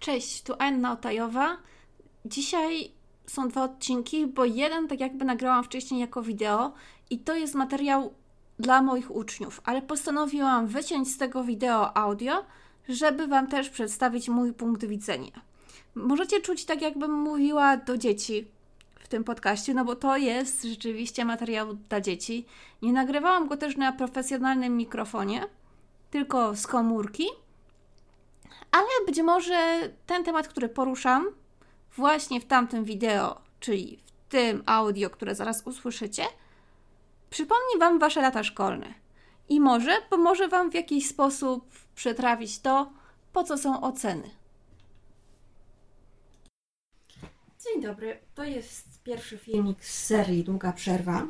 Cześć, tu Anna Otajowa. Dzisiaj są dwa odcinki, bo jeden tak jakby nagrałam wcześniej jako wideo i to jest materiał dla moich uczniów, ale postanowiłam wyciąć z tego wideo audio, żeby Wam też przedstawić mój punkt widzenia. Możecie czuć tak, jakbym mówiła do dzieci w tym podcaście, no bo to jest rzeczywiście materiał dla dzieci. Nie nagrywałam go też na profesjonalnym mikrofonie, tylko z komórki ale być może ten temat, który poruszam właśnie w tamtym wideo, czyli w tym audio, które zaraz usłyszycie, przypomni Wam Wasze lata szkolne i może pomoże Wam w jakiś sposób przetrawić to, po co są oceny. Dzień dobry, to jest pierwszy filmik z serii Długa Przerwa.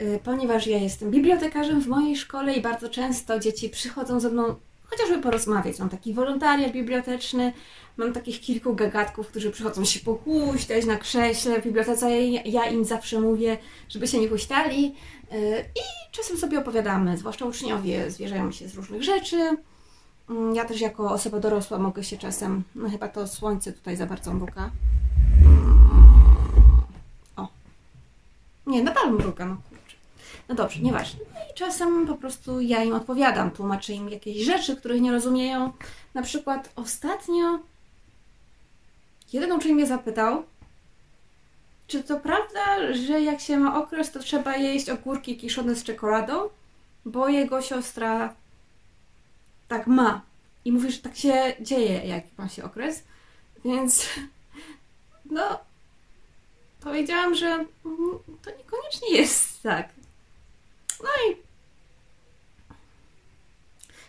Y, ponieważ ja jestem bibliotekarzem w mojej szkole i bardzo często dzieci przychodzą ze mną chociażby porozmawiać. Mam taki wolontariat biblioteczny, mam takich kilku gagatków, którzy przychodzą się pochuśtać na krześle w bibliotece. Ja im zawsze mówię, żeby się nie huśtali y, i czasem sobie opowiadamy, zwłaszcza uczniowie zwierzają się z różnych rzeczy. Mm, ja też jako osoba dorosła mogę się czasem, no chyba to słońce tutaj za bardzo mruga. Mm, o. Nie, nadal mruga, no no dobrze, nieważne. No i czasem po prostu ja im odpowiadam, tłumaczę im jakieś rzeczy, których nie rozumieją. Na przykład ostatnio jeden uczeń mnie zapytał, czy to prawda, że jak się ma okres, to trzeba jeść ogórki kiszone z czekoladą? Bo jego siostra tak ma. I mówi, że tak się dzieje, jak ma się okres. Więc no, powiedziałam, że to niekoniecznie jest tak. No i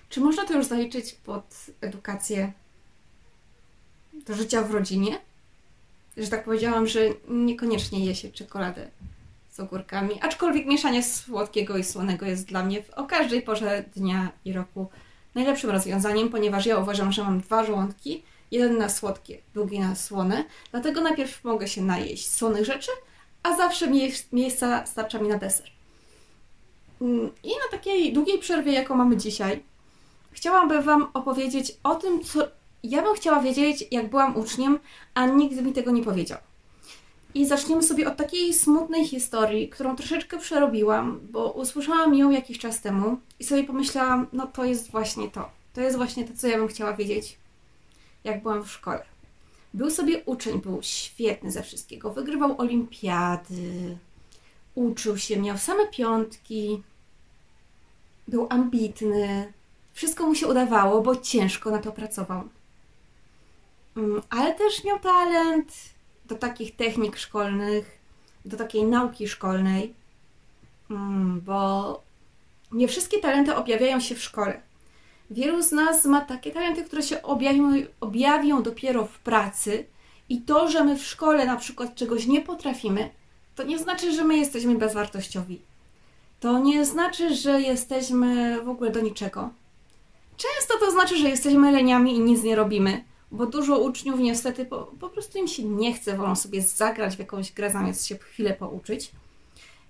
czy można to już zaliczyć pod edukację do życia w rodzinie? Że tak powiedziałam, że niekoniecznie je się czekoladę z ogórkami, aczkolwiek mieszanie słodkiego i słonego jest dla mnie o każdej porze dnia i roku najlepszym rozwiązaniem, ponieważ ja uważam, że mam dwa żołądki, jeden na słodkie, drugi na słone, dlatego najpierw mogę się najeść słonych rzeczy, a zawsze miejsca starcza mi na deser. Mm, I na takiej długiej przerwie, jaką mamy dzisiaj, chciałabym Wam opowiedzieć o tym, co ja bym chciała wiedzieć, jak byłam uczniem, a nikt mi tego nie powiedział. I zaczniemy sobie od takiej smutnej historii, którą troszeczkę przerobiłam, bo usłyszałam ją jakiś czas temu i sobie pomyślałam, no to jest właśnie to. To jest właśnie to, co ja bym chciała wiedzieć, jak byłam w szkole. Był sobie uczeń, był świetny ze wszystkiego, wygrywał olimpiady, uczył się, miał same piątki, był ambitny, wszystko mu się udawało, bo ciężko na to pracował. Mm, ale też miał talent do takich technik szkolnych, do takiej nauki szkolnej, mm, bo nie wszystkie talenty objawiają się w szkole. Wielu z nas ma takie talenty, które się objawią, objawią dopiero w pracy, i to, że my w szkole na przykład czegoś nie potrafimy, to nie znaczy, że my jesteśmy bezwartościowi. To nie znaczy, że jesteśmy w ogóle do niczego. Często to znaczy, że jesteśmy leniami i nic nie robimy, bo dużo uczniów niestety po, po prostu im się nie chce, wolą sobie zagrać w jakąś grę zamiast się chwilę pouczyć.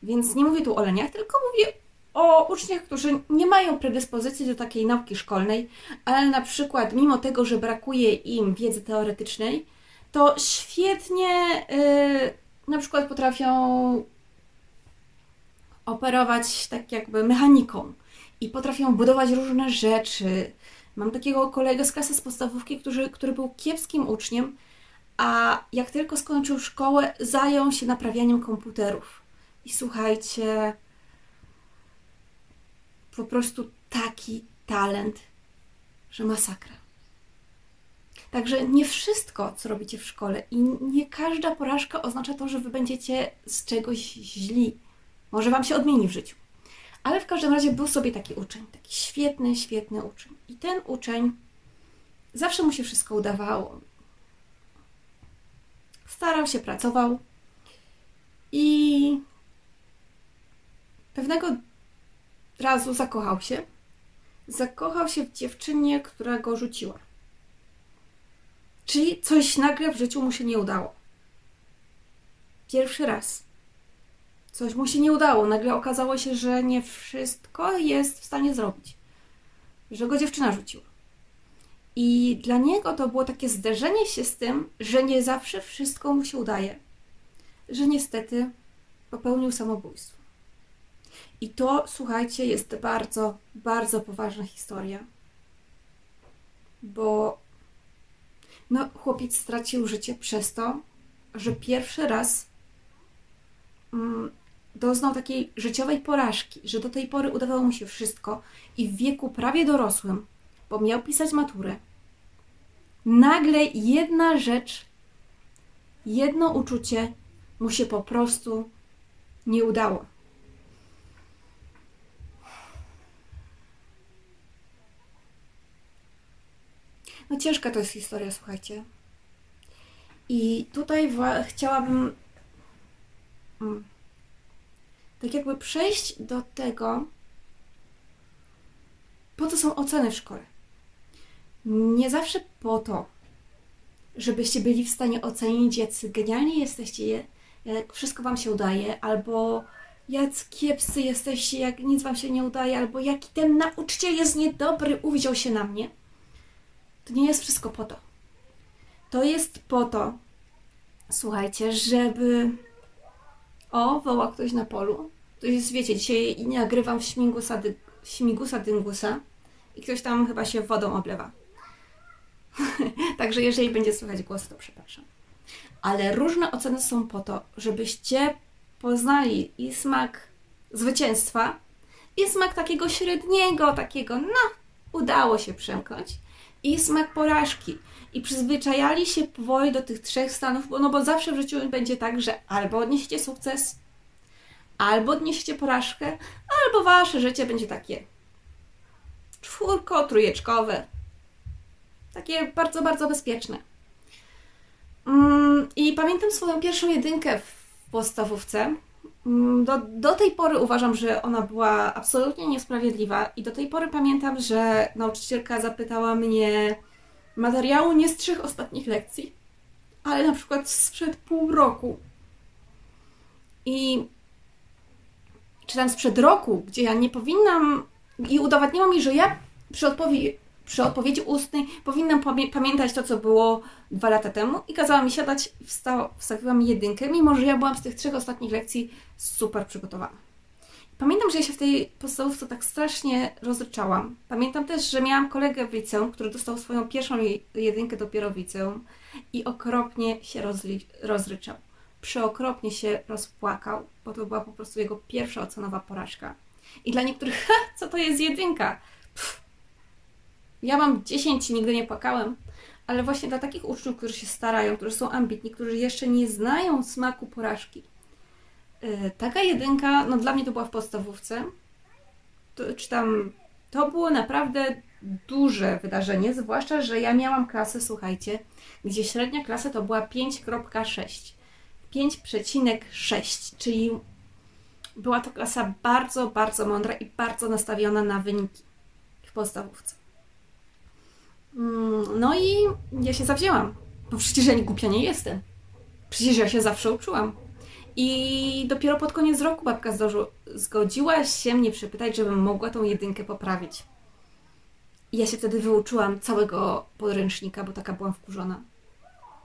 Więc nie mówię tu o leniach, tylko mówię o uczniach, którzy nie mają predyspozycji do takiej nauki szkolnej, ale na przykład mimo tego, że brakuje im wiedzy teoretycznej, to świetnie yy, na przykład potrafią operować tak jakby mechaniką i potrafią budować różne rzeczy. Mam takiego kolegę z klasy z podstawówki, który, który był kiepskim uczniem, a jak tylko skończył szkołę, zajął się naprawianiem komputerów. I słuchajcie, po prostu taki talent, że masakra. Także nie wszystko, co robicie w szkole i nie każda porażka oznacza to, że wy będziecie z czegoś źli. Może wam się odmieni w życiu. Ale w każdym razie był sobie taki uczeń, taki świetny, świetny uczeń. I ten uczeń zawsze mu się wszystko udawało. Starał się, pracował i pewnego razu zakochał się. Zakochał się w dziewczynie, która go rzuciła. Czyli coś nagle w życiu mu się nie udało. Pierwszy raz. Coś mu się nie udało. Nagle okazało się, że nie wszystko jest w stanie zrobić. Że go dziewczyna rzuciła. I dla niego to było takie zderzenie się z tym, że nie zawsze wszystko mu się udaje. Że niestety popełnił samobójstwo. I to, słuchajcie, jest bardzo, bardzo poważna historia. Bo no, chłopiec stracił życie przez to, że pierwszy raz mm, doznał takiej życiowej porażki, że do tej pory udawało mu się wszystko i w wieku prawie dorosłym, bo miał pisać maturę, nagle jedna rzecz, jedno uczucie mu się po prostu nie udało. No ciężka to jest historia, słuchajcie. I tutaj chciałabym mm, tak jakby przejść do tego, po co są oceny w szkole. Nie zawsze po to, żebyście byli w stanie ocenić, jacy genialni jesteście, jak wszystko Wam się udaje, albo jak kiepscy jesteście, jak nic Wam się nie udaje, albo jaki ten nauczyciel jest niedobry, uwziął się na mnie. To nie jest wszystko po to. To jest po to, słuchajcie, żeby. O, woła ktoś na polu. To jest, wiecie, dzisiaj nagrywam w śmigusa, dy... śmigusa dyngusa i ktoś tam chyba się wodą oblewa. Także jeżeli będzie słychać głos, to przepraszam. Ale różne oceny są po to, żebyście poznali i smak zwycięstwa, i smak takiego średniego, takiego, no, udało się przemknąć, i smak porażki. I przyzwyczajali się powoli do tych trzech stanów, bo, no bo zawsze w życiu będzie tak, że albo odniesiecie sukces, albo odniesiecie porażkę, albo wasze życie będzie takie czwórko, trójeczkowe. Takie bardzo, bardzo bezpieczne. Mm, I pamiętam swoją pierwszą jedynkę w podstawówce. Mm, do, do tej pory uważam, że ona była absolutnie niesprawiedliwa, i do tej pory pamiętam, że nauczycielka zapytała mnie materiału nie z trzech ostatnich lekcji, ale na przykład sprzed pół roku. I czy tam sprzed roku, gdzie ja nie powinnam i udowadniła mi, że ja przy, odpowie przy odpowiedzi ustnej powinnam pamiętać to, co było dwa lata temu i kazała mi siadać, wstała, wstawiła mi jedynkę, mimo że ja byłam z tych trzech ostatnich lekcji super przygotowana. Pamiętam, że ja się w tej podstawówce tak strasznie rozryczałam. Pamiętam też, że miałam kolegę w liceum, który dostał swoją pierwszą jedynkę dopiero w liceum i okropnie się rozryczał. Przeokropnie się rozpłakał, bo to była po prostu jego pierwsza ocenowa porażka. I dla niektórych, ha, co to jest jedynka? Pff. Ja mam 10 i nigdy nie płakałem, ale właśnie dla takich uczniów, którzy się starają, którzy są ambitni, którzy jeszcze nie znają smaku porażki, taka jedynka, no dla mnie to była w podstawówce, to, czy tam, to było naprawdę duże wydarzenie, zwłaszcza, że ja miałam klasę, słuchajcie, gdzie średnia klasa to była 5,6. 5,6, czyli była to klasa bardzo, bardzo mądra i bardzo nastawiona na wyniki w podstawówce. Mm, no i ja się zawzięłam, bo przecież ja nie głupia nie jestem. Przecież ja się zawsze uczyłam. I dopiero pod koniec roku babka zdążyła, zgodziła się mnie przepytać, żebym mogła tą jedynkę poprawić. I ja się wtedy wyuczyłam całego podręcznika, bo taka byłam wkurzona.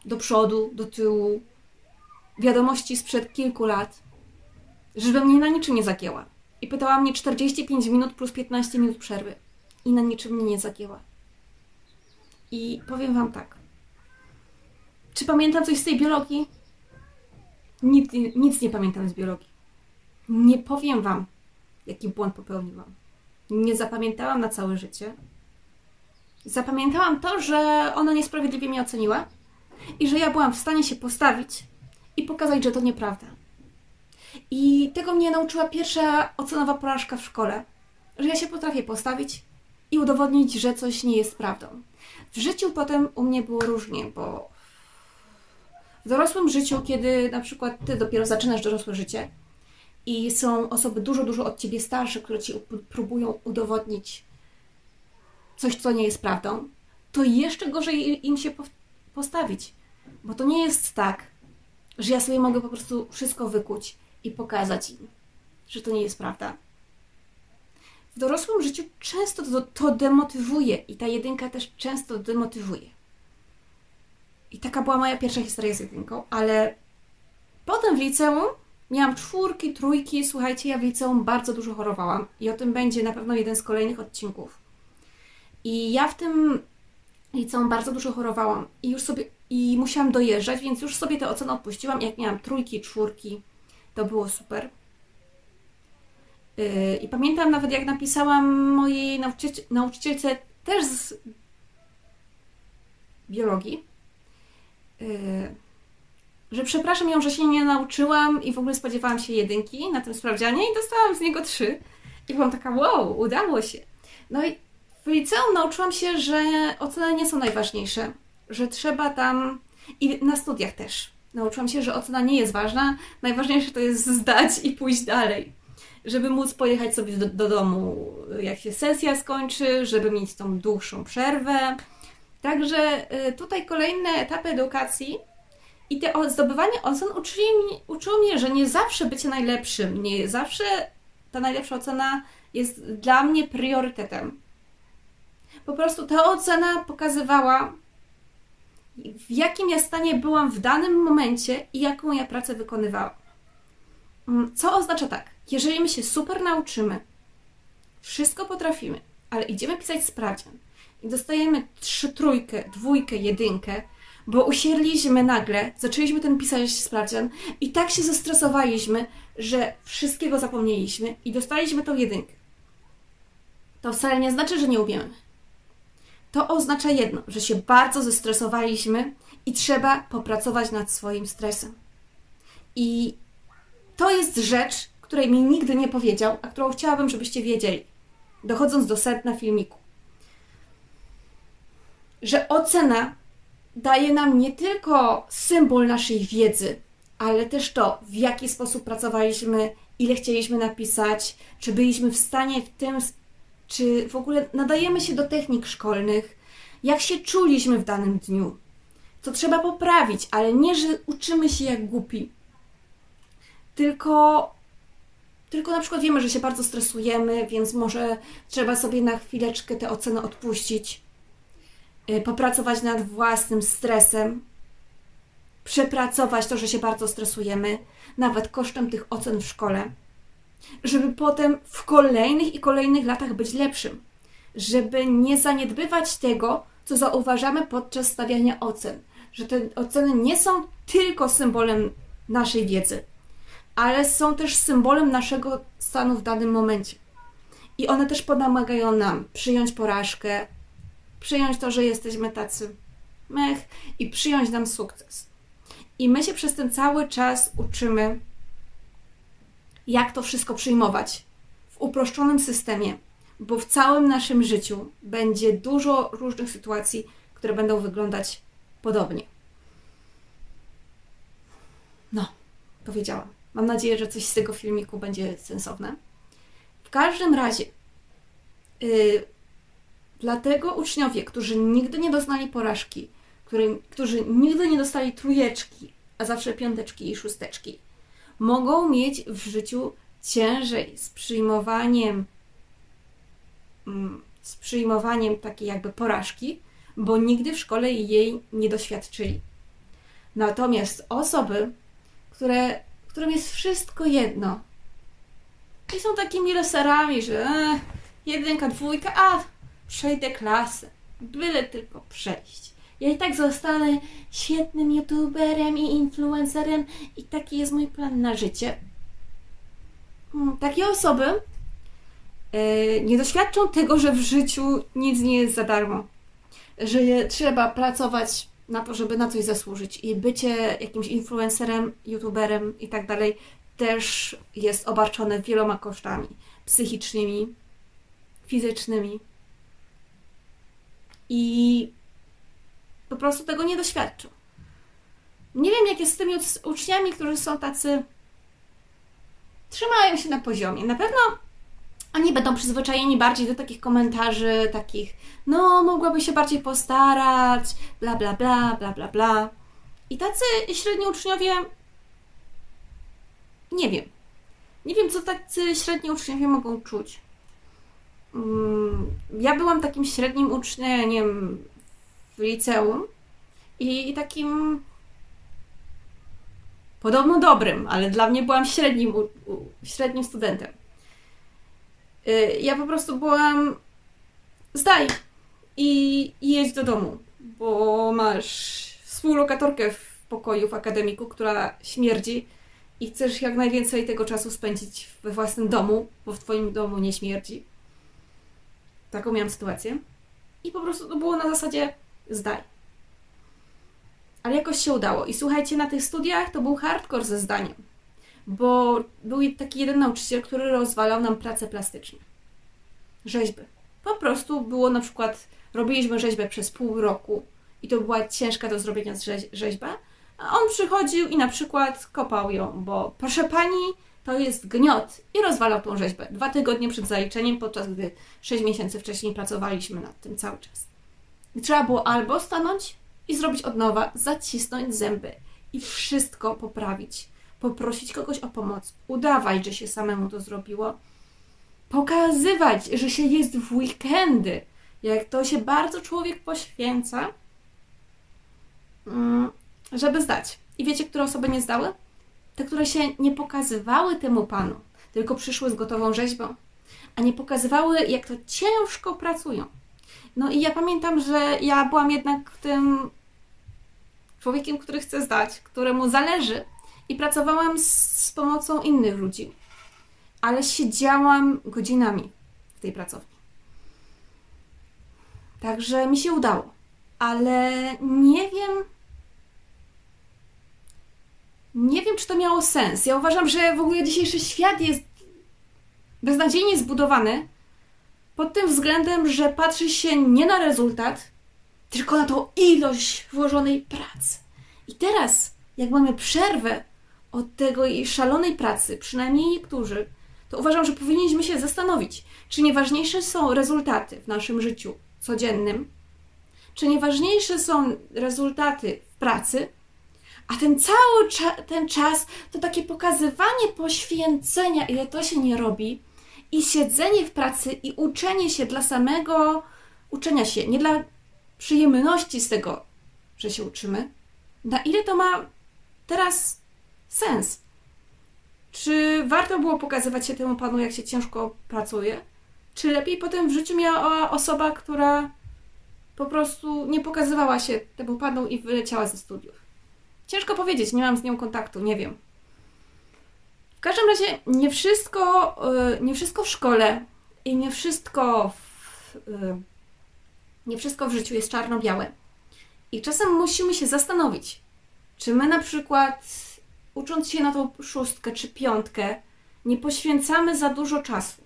Do przodu, do tyłu. Wiadomości sprzed kilku lat żeby mnie na niczym nie zagięła. I pytała mnie 45 minut plus 15 minut przerwy. I na niczym mnie nie zagięła. I powiem Wam tak. Czy pamiętam coś z tej biologii? Nic, nic nie pamiętam z biologii. Nie powiem Wam, jaki błąd popełniłam. Nie zapamiętałam na całe życie. Zapamiętałam to, że ona niesprawiedliwie mnie oceniła i że ja byłam w stanie się postawić i pokazać, że to nieprawda. I tego mnie nauczyła pierwsza ocenowa porażka w szkole, że ja się potrafię postawić i udowodnić, że coś nie jest prawdą. W życiu potem u mnie było różnie, bo w dorosłym życiu, kiedy na przykład ty dopiero zaczynasz dorosłe życie i są osoby dużo, dużo od ciebie starsze, które ci próbują udowodnić coś, co nie jest prawdą, to jeszcze gorzej im się postawić. Bo to nie jest tak, że ja sobie mogę po prostu wszystko wykuć i pokazać im, że to nie jest prawda. w dorosłym życiu często to, to demotywuje i ta jedynka też często demotywuje. I taka była moja pierwsza historia z jedynką, ale potem w liceum miałam czwórki, trójki. Słuchajcie, ja w liceum bardzo dużo chorowałam i o tym będzie na pewno jeden z kolejnych odcinków. I ja w tym liceum bardzo dużo chorowałam i już sobie i musiałam dojeżdżać, więc już sobie te oceny odpuściłam. Jak miałam trójki, czwórki, to było super. Yy, I pamiętam nawet, jak napisałam mojej nauczycielce też z biologii, że przepraszam ją, że się nie nauczyłam i w ogóle spodziewałam się jedynki na tym sprawdzianie i dostałam z niego trzy. I byłam taka, wow, udało się. No i w liceum nauczyłam się, że oceny nie są najważniejsze, że trzeba tam i na studiach też. Nauczyłam się, że ocena nie jest ważna, najważniejsze to jest zdać i pójść dalej. Żeby móc pojechać sobie do, do domu, jak się sesja skończy, żeby mieć tą dłuższą przerwę. Także y, tutaj kolejne etapy edukacji i te zdobywanie ocen uczyło mnie, uczyło mnie, że nie zawsze bycie najlepszym, nie zawsze ta najlepsza ocena jest dla mnie priorytetem. Po prostu ta ocena pokazywała, w jakim ja stanie byłam w danym momencie i jaką ja pracę wykonywałam. Mm, co oznacza tak, jeżeli my się super nauczymy, wszystko potrafimy, ale idziemy pisać sprawdzian i dostajemy trzy, trójkę, dwójkę, jedynkę, bo usiedliśmy nagle, zaczęliśmy ten pisać sprawdzian i tak się zestresowaliśmy, że wszystkiego zapomnieliśmy i dostaliśmy tą jedynkę. To wcale nie znaczy, że nie umiemy. To oznacza jedno, że się bardzo zestresowaliśmy i trzeba popracować nad swoim stresem. I to jest rzecz, której mi nigdy nie powiedział, a którą chciałabym, żebyście wiedzieli, dochodząc do sedna filmiku. Że ocena daje nam nie tylko symbol naszej wiedzy, ale też to, w jaki sposób pracowaliśmy, ile chcieliśmy napisać, czy byliśmy w stanie w tym, czy w ogóle nadajemy się do technik szkolnych, jak się czuliśmy w danym dniu. To trzeba poprawić, ale nie, że uczymy się jak głupi. Tylko, tylko na przykład wiemy, że się bardzo stresujemy, więc może trzeba sobie na chwileczkę te oceny odpuścić popracować nad własnym stresem, przepracować to, że się bardzo stresujemy, nawet kosztem tych ocen w szkole, żeby potem w kolejnych i kolejnych latach być lepszym, żeby nie zaniedbywać tego, co zauważamy podczas stawiania ocen, że te oceny nie są tylko symbolem naszej wiedzy, ale są też symbolem naszego stanu w danym momencie. I one też pomagają nam przyjąć porażkę, przyjąć to, że jesteśmy tacy mech i przyjąć nam sukces. I my się przez ten cały czas uczymy, jak to wszystko przyjmować w uproszczonym systemie, bo w całym naszym życiu będzie dużo różnych sytuacji, które będą wyglądać podobnie. No, powiedziałam. Mam nadzieję, że coś z tego filmiku będzie sensowne. W każdym razie, yy, Dlatego uczniowie, którzy nigdy nie doznali porażki, który, którzy nigdy nie dostali trójeczki, a zawsze piąteczki i szósteczki, mogą mieć w życiu ciężej z przyjmowaniem, mm, z przyjmowaniem takiej jakby porażki, bo nigdy w szkole jej nie doświadczyli. Natomiast osoby, które, którym jest wszystko jedno i są takimi loserami, że e, jedynka, dwójka, a przejdę klasę. Byle tylko przejść. Ja i tak zostanę świetnym youtuberem i influencerem i taki jest mój plan na życie. Hmm, takie osoby yy, nie doświadczą tego, że w życiu nic nie jest za darmo. Że trzeba pracować na to, żeby na coś zasłużyć. I bycie jakimś influencerem, youtuberem i tak dalej też jest obarczone wieloma kosztami psychicznymi, fizycznymi i po prostu tego nie doświadczył. Nie wiem, jak jest z tymi uczniami, którzy są tacy. trzymają się na poziomie. Na pewno oni będą przyzwyczajeni bardziej do takich komentarzy, takich, no, mogłaby się bardziej postarać, bla, bla, bla, bla, bla, bla. I tacy średni uczniowie. Nie wiem. Nie wiem, co tacy średni uczniowie mogą czuć. Mm, ja byłam takim średnim uczniem w liceum i takim podobno dobrym, ale dla mnie byłam średnim, średnim studentem. Y, ja po prostu byłam zdaj i, i jedź do domu, bo masz współlokatorkę w pokoju w akademiku, która śmierdzi i chcesz jak najwięcej tego czasu spędzić we własnym domu, bo w twoim domu nie śmierdzi. Taką miałam sytuację. I po prostu to było na zasadzie zdaj. Ale jakoś się udało. I słuchajcie, na tych studiach to był hardcore ze zdaniem. Bo był taki jeden nauczyciel, który rozwalał nam pracę plastyczną. Rzeźby. Po prostu było na przykład, robiliśmy rzeźbę przez pół roku i to była ciężka do zrobienia rzeźba, a on przychodził i na przykład kopał ją, bo proszę pani, to jest gniot i rozwalał tą rzeźbę. Dwa tygodnie przed zaliczeniem, podczas gdy sześć miesięcy wcześniej pracowaliśmy nad tym cały czas. I trzeba było albo stanąć i zrobić od nowa, zacisnąć zęby i wszystko poprawić. Poprosić kogoś o pomoc, udawać, że się samemu to zrobiło, pokazywać, że się jest w weekendy, jak to się bardzo człowiek poświęca, mm, żeby zdać. I wiecie, które osoby nie zdały? Te, które się nie pokazywały temu panu, tylko przyszły z gotową rzeźbą, a nie pokazywały, jak to ciężko pracują. No i ja pamiętam, że ja byłam jednak tym człowiekiem, który chce zdać, któremu zależy i pracowałam z, z pomocą innych ludzi, ale siedziałam godzinami w tej pracowni. Także mi się udało, ale nie wiem, nie wiem, czy to miało sens. Ja uważam, że w ogóle dzisiejszy świat jest beznadziejnie zbudowany pod tym względem, że patrzy się nie na rezultat, tylko na tą ilość włożonej pracy. I teraz, jak mamy przerwę od tego jej szalonej pracy, przynajmniej niektórzy, to uważam, że powinniśmy się zastanowić, czy nieważniejsze są rezultaty w naszym życiu codziennym, czy nieważniejsze są rezultaty w pracy, a ten cały cza ten czas to takie pokazywanie poświęcenia, ile to się nie robi, i siedzenie w pracy i uczenie się dla samego uczenia się, nie dla przyjemności z tego, że się uczymy, na ile to ma teraz sens? Czy warto było pokazywać się temu panu, jak się ciężko pracuje? Czy lepiej potem w życiu miała osoba, która po prostu nie pokazywała się temu panu i wyleciała ze studiów? Ciężko powiedzieć, nie mam z nią kontaktu, nie wiem. W każdym razie nie wszystko, y, nie wszystko w szkole i nie wszystko w, y, nie wszystko w życiu jest czarno-białe. I czasem musimy się zastanowić, czy my na przykład, ucząc się na tą szóstkę czy piątkę, nie poświęcamy za dużo czasu.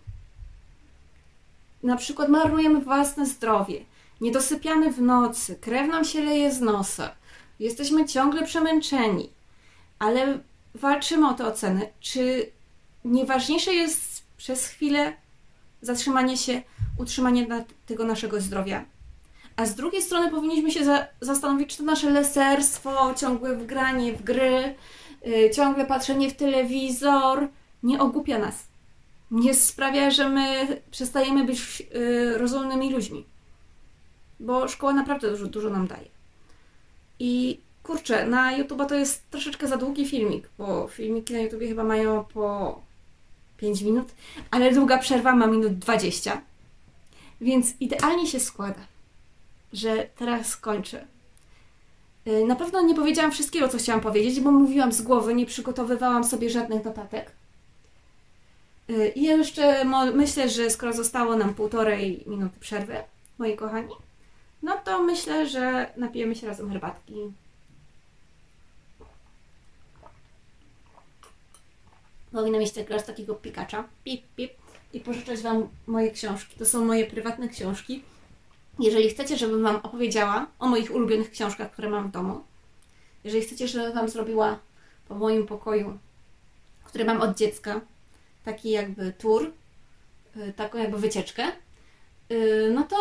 Na przykład marnujemy własne zdrowie, nie dosypiamy w nocy, krew nam się leje z nosa, jesteśmy ciągle przemęczeni, ale walczymy o te oceny. Czy nieważniejsze jest przez chwilę zatrzymanie się, utrzymanie tego naszego zdrowia? A z drugiej strony powinniśmy się za zastanowić, czy to nasze leserstwo, ciągłe wgranie w gry, yy, ciągle patrzenie w telewizor nie ogłupia nas. Nie sprawia, że my przestajemy być yy, rozumnymi ludźmi. Bo szkoła naprawdę dużo, dużo nam daje. I kurczę, na YouTube to jest troszeczkę za długi filmik, bo filmiki na YouTube chyba mają po 5 minut, ale długa przerwa ma minut 20. Więc idealnie się składa że teraz kończę. Y, na pewno nie powiedziałam wszystkiego, co chciałam powiedzieć, bo mówiłam z głowy, nie przygotowywałam sobie żadnych notatek. Y, I jeszcze myślę, że skoro zostało nam półtorej minuty przerwy, moi kochani, no to myślę, że napijemy się razem herbatki. Powinna mieć teraz takiego pikacza, pip, pip, i pożyczać Wam moje książki. To są moje prywatne książki. Jeżeli chcecie, żebym Wam opowiedziała o moich ulubionych książkach, które mam w domu, jeżeli chcecie, żebym Wam zrobiła po moim pokoju, który mam od dziecka, taki jakby tour, y, taką jakby wycieczkę, no to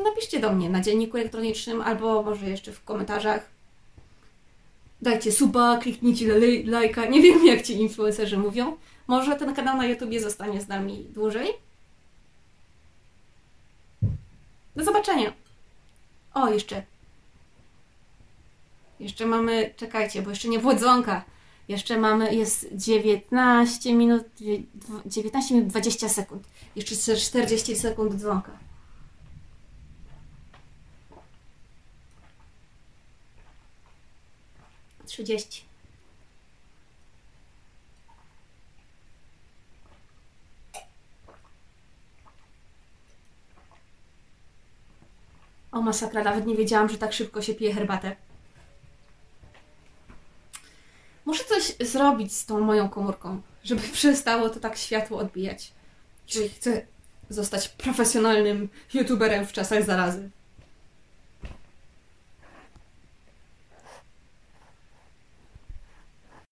y, napiszcie do mnie na dzienniku elektronicznym albo może jeszcze w komentarzach. Dajcie suba, kliknijcie lajka. Nie wiem, jak ci influencerzy mówią. Może ten kanał na YouTubie zostanie z nami dłużej. Do zobaczenia. O, jeszcze. Jeszcze mamy, czekajcie, bo jeszcze nie było dzwonka. Jeszcze mamy, jest 19 minut, 19 minut 20 sekund. Jeszcze 40 sekund dzwonka. Trzydzieści. O masakra, nawet nie wiedziałam, że tak szybko się pije herbatę. Muszę coś zrobić z tą moją komórką, żeby przestało to tak światło odbijać. Czyli chcę zostać profesjonalnym youtuberem w czasach zarazy.